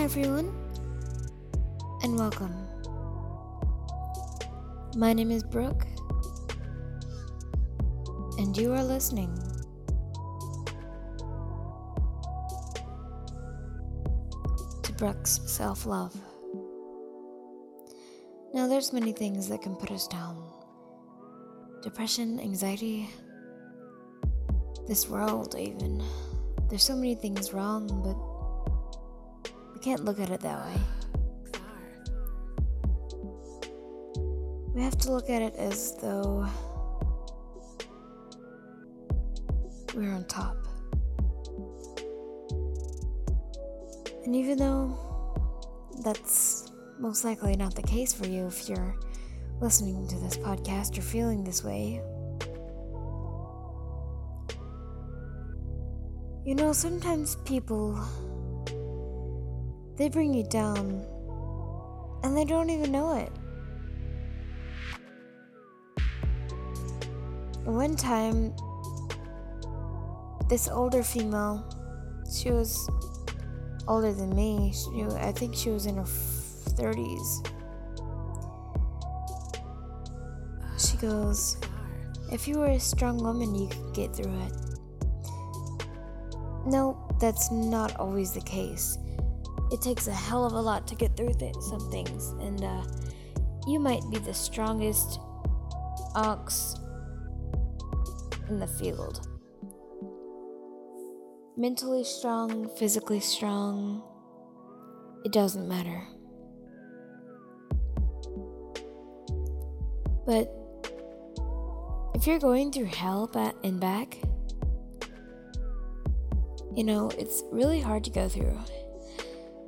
Everyone, and welcome. My name is Brooke, and you are listening to Brooke's Self Love. Now, there's many things that can put us down depression, anxiety, this world, even. There's so many things wrong, but can't look at it that way. We have to look at it as though we're on top. And even though that's most likely not the case for you if you're listening to this podcast or feeling this way, you know, sometimes people they bring you down and they don't even know it. One time, this older female, she was older than me. She, I think she was in her 30s. She goes, If you were a strong woman, you could get through it. No, that's not always the case it takes a hell of a lot to get through th- some things, and uh, you might be the strongest ox in the field. Mentally strong, physically strong, it doesn't matter. But if you're going through hell and back, you know, it's really hard to go through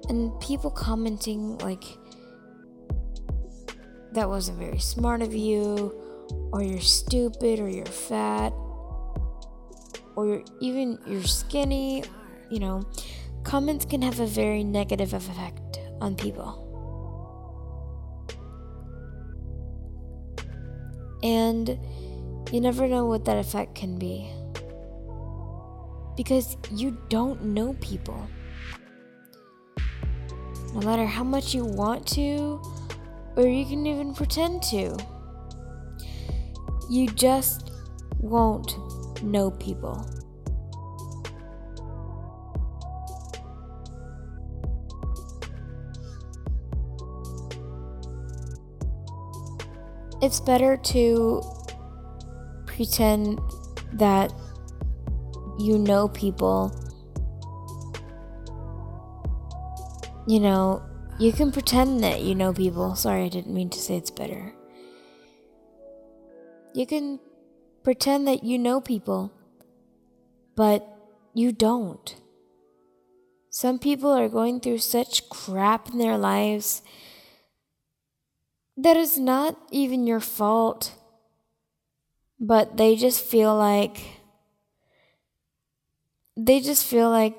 and people commenting like that wasn't very smart of you or you're stupid or you're fat or you're, even you're skinny you know. Comments can have a very negative effect on people. And you never know what that effect can be. Because you don't know people no matter how much you want to, or you can even pretend to. You just won't know people. It's better to pretend that you know people you know, you can pretend that you know people. Sorry, I didn't mean to say it's better. You can pretend that you know people, but you don't. Some people are going through such crap in their lives that is not even your fault, but they just feel like they just feel like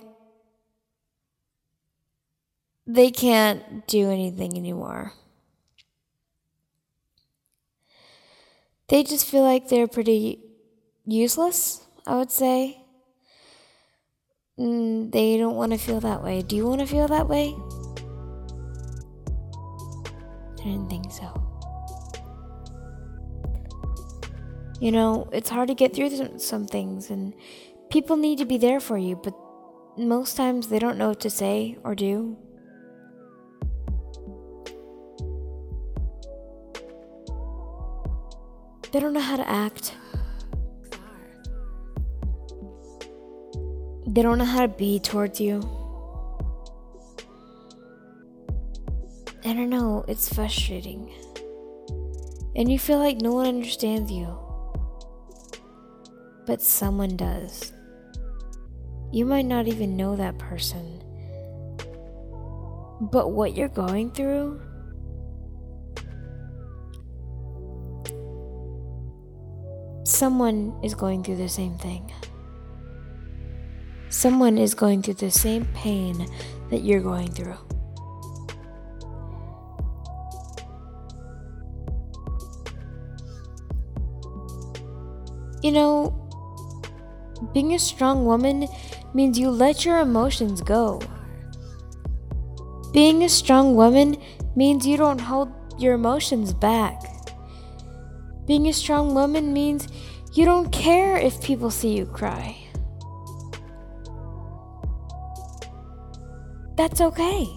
they can't do anything anymore. They just feel like they're pretty useless, I would say. Mm, they don't want to feel that way. Do you want to feel that way? I didn't think so. You know, it's hard to get through some things, and people need to be there for you, but most times they don't know what to say or do. They don't know how to act. They don't know how to be towards you. I don't know, it's frustrating. And you feel like no one understands you. But someone does. You might not even know that person. But what you're going through someone is going through the same thing. Someone is going through the same pain that you're going through. You know, being a strong woman means you let your emotions go. Being a strong woman means you don't hold your emotions back. Being a strong woman means you don't care if people see you cry. That's okay.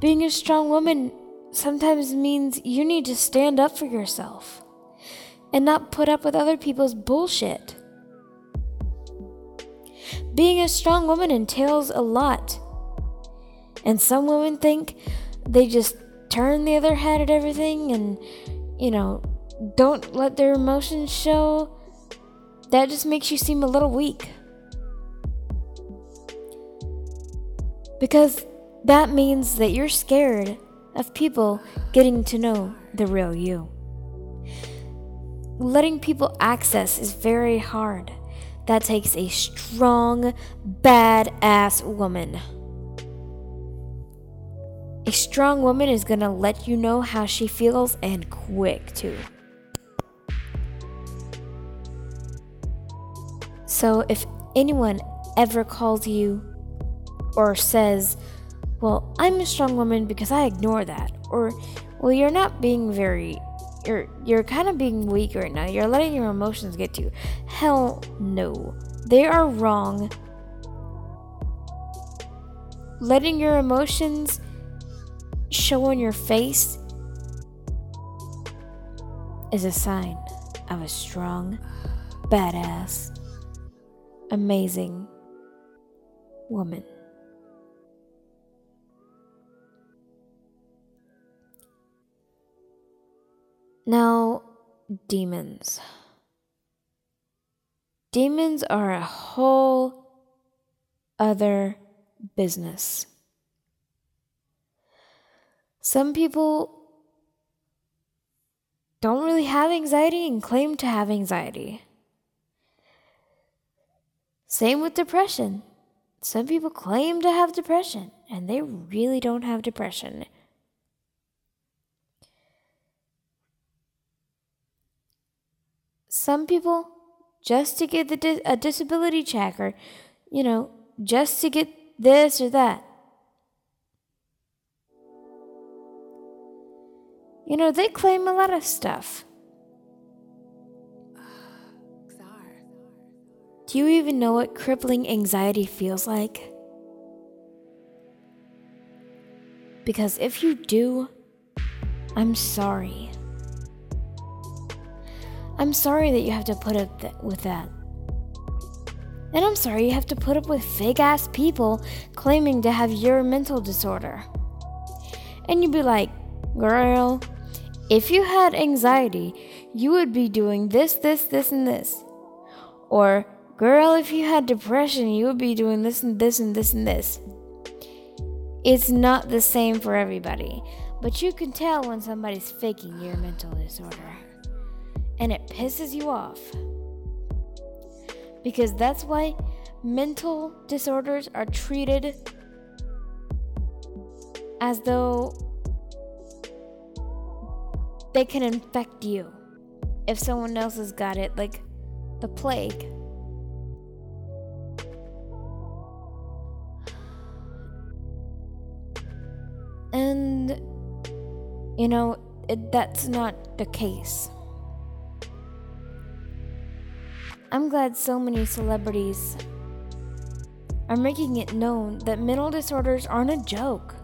Being a strong woman sometimes means you need to stand up for yourself and not put up with other people's bullshit. Being a strong woman entails a lot. And some women think they just turn the other head at everything and, you know, don't let their emotions show. That just makes you seem a little weak. Because that means that you're scared of people getting to know the real you. Letting people access is very hard. That takes a strong, badass woman. A strong woman is gonna let you know how she feels and quick too. So if anyone ever calls you or says, Well, I'm a strong woman because I ignore that, or Well, you're not being very you're you're kind of being weak right now. You're letting your emotions get to you. Hell no. They are wrong. Letting your emotions show on your face is a sign of a strong, badass, amazing woman. Now, demons. Demons are a whole other business. Some people don't really have anxiety and claim to have anxiety. Same with depression. Some people claim to have depression and they really don't have depression. Some people, just to get the a disability check or, you know, just to get this or that. You know, they claim a lot of stuff. Do you even know what crippling anxiety feels like? Because if you do, I'm sorry. I'm sorry that you have to put up th- with that. And I'm sorry you have to put up with fake ass people claiming to have your mental disorder. And you'd be like, girl, if you had anxiety, you would be doing this, this, this, and this. Or, girl, if you had depression, you would be doing this and this and this and this. It's not the same for everybody, but you can tell when somebody's faking your mental disorder and it pisses you off. Because that's why mental disorders are treated as though they can infect you if someone else has got it, like the plague. You know, it, that's not the case. I'm glad so many celebrities are making it known that mental disorders aren't a joke.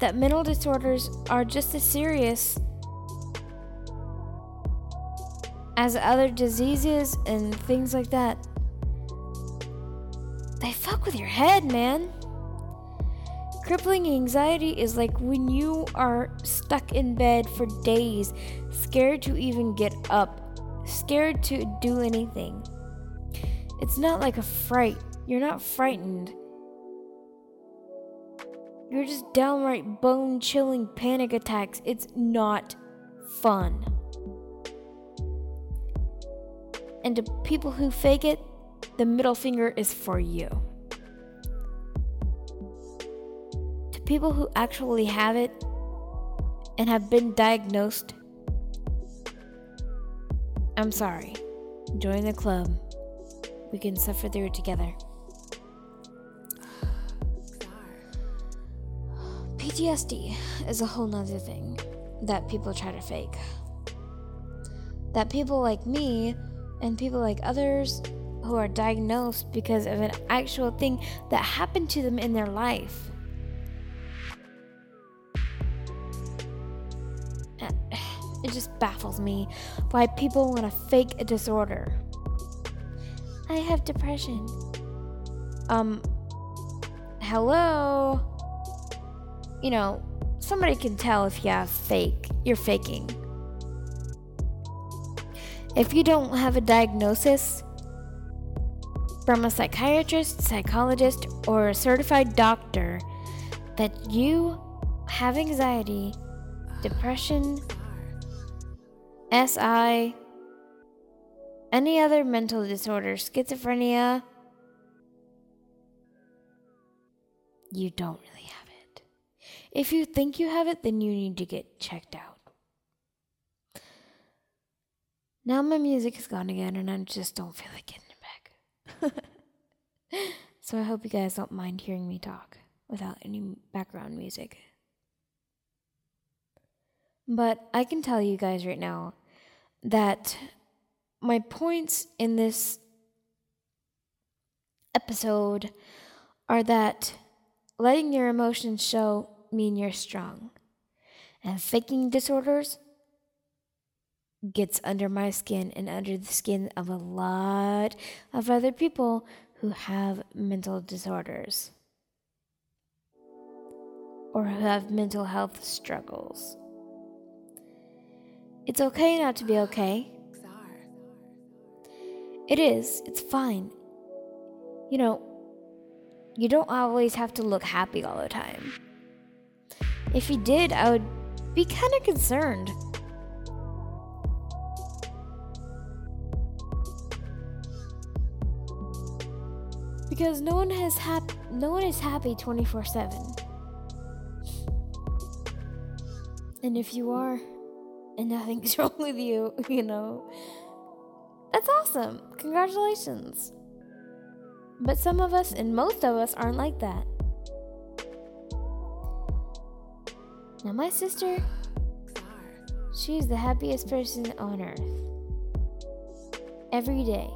That mental disorders are just as serious as other diseases and things like that. They fuck with your head, man. Crippling anxiety is like when you are stuck in bed for days, scared to even get up scared to do anything. It's not like a fright. You're not frightened. You're just downright bone chilling panic attacks. It's not fun. And to people who fake it, the middle finger is for you. People who actually have it and have been diagnosed, I'm sorry. Join the club. We can suffer through it together. PTSD is a whole nother thing that people try to fake. That people like me and people like others who are diagnosed because of an actual thing that happened to them in their life. It just baffles me why people want to fake a disorder. I have depression. Um, hello? You know, somebody can tell if you have fake, you're faking. If you don't have a diagnosis from a psychiatrist, psychologist, or a certified doctor that you have anxiety, depression, SI, any other mental disorder, schizophrenia, you don't really have it. If you think you have it, then you need to get checked out. Now my music is gone again, and I just don't feel like getting it back. so I hope you guys don't mind hearing me talk without any background music. But I can tell you guys right now that my points in this episode are that letting your emotions show mean you're strong and faking disorders gets under my skin and under the skin of a lot of other people who have mental disorders or who have mental health struggles. It's okay not to be okay. It is. It's fine. You know, you don't always have to look happy all the time. If you did, I would be kind of concerned. Because no one has hap- no one is happy 24/7. And if you are, and nothing's wrong with you, you know. That's awesome. Congratulations. But some of us, and most of us, aren't like that. Now, my sister, she's the happiest person on earth. Every day,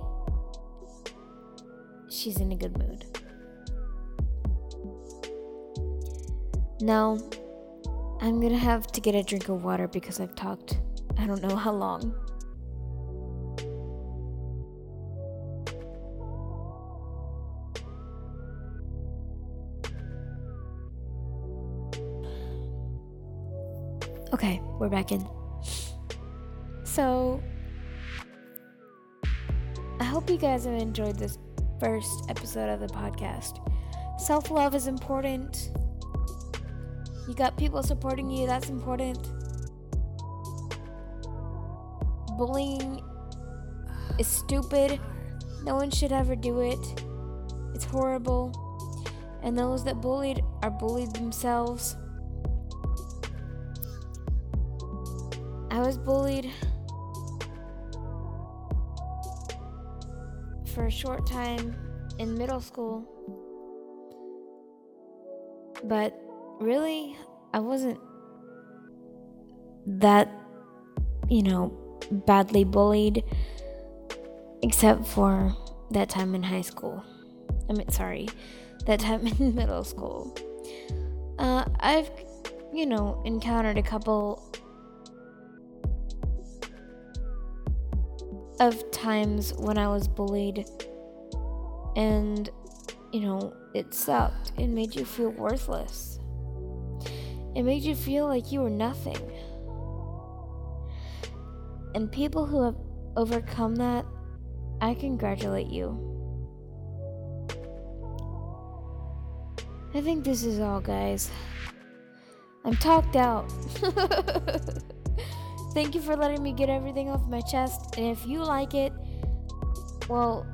she's in a good mood. Now, I'm gonna have to get a drink of water because I've talked I don't know how long. Okay, we're back in. So, I hope you guys have enjoyed this first episode of the podcast. Self love is important. You got people supporting you, that's important. Bullying is stupid. No one should ever do it. It's horrible. And those that bullied are bullied themselves. I was bullied for a short time in middle school. But really, I wasn't that, you know, badly bullied, except for that time in high school. I mean, sorry, that time in middle school. Uh, I've, you know, encountered a couple of times when I was bullied, and, you know, it sucked. It made you feel worthless. It made you feel like you were nothing. And people who have overcome that, I congratulate you. I think this is all, guys. I'm talked out. Thank you for letting me get everything off my chest. And if you like it, well,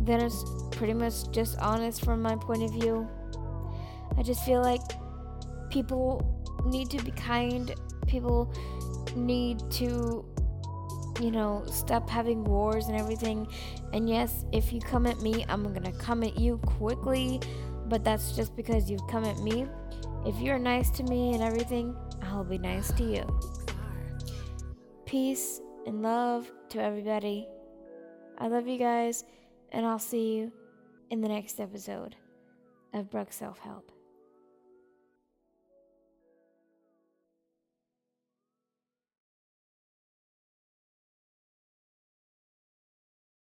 then it's pretty much just honest from my point of view. I just feel like people need to be kind. People need to, you know, stop having wars and everything. And yes, if you come at me, I'm gonna come at you quickly, but that's just because you've come at me. If you're nice to me and everything, I'll be nice to you. Peace and love to everybody. I love you guys, and I'll see you in the next episode of Brooke Self Help.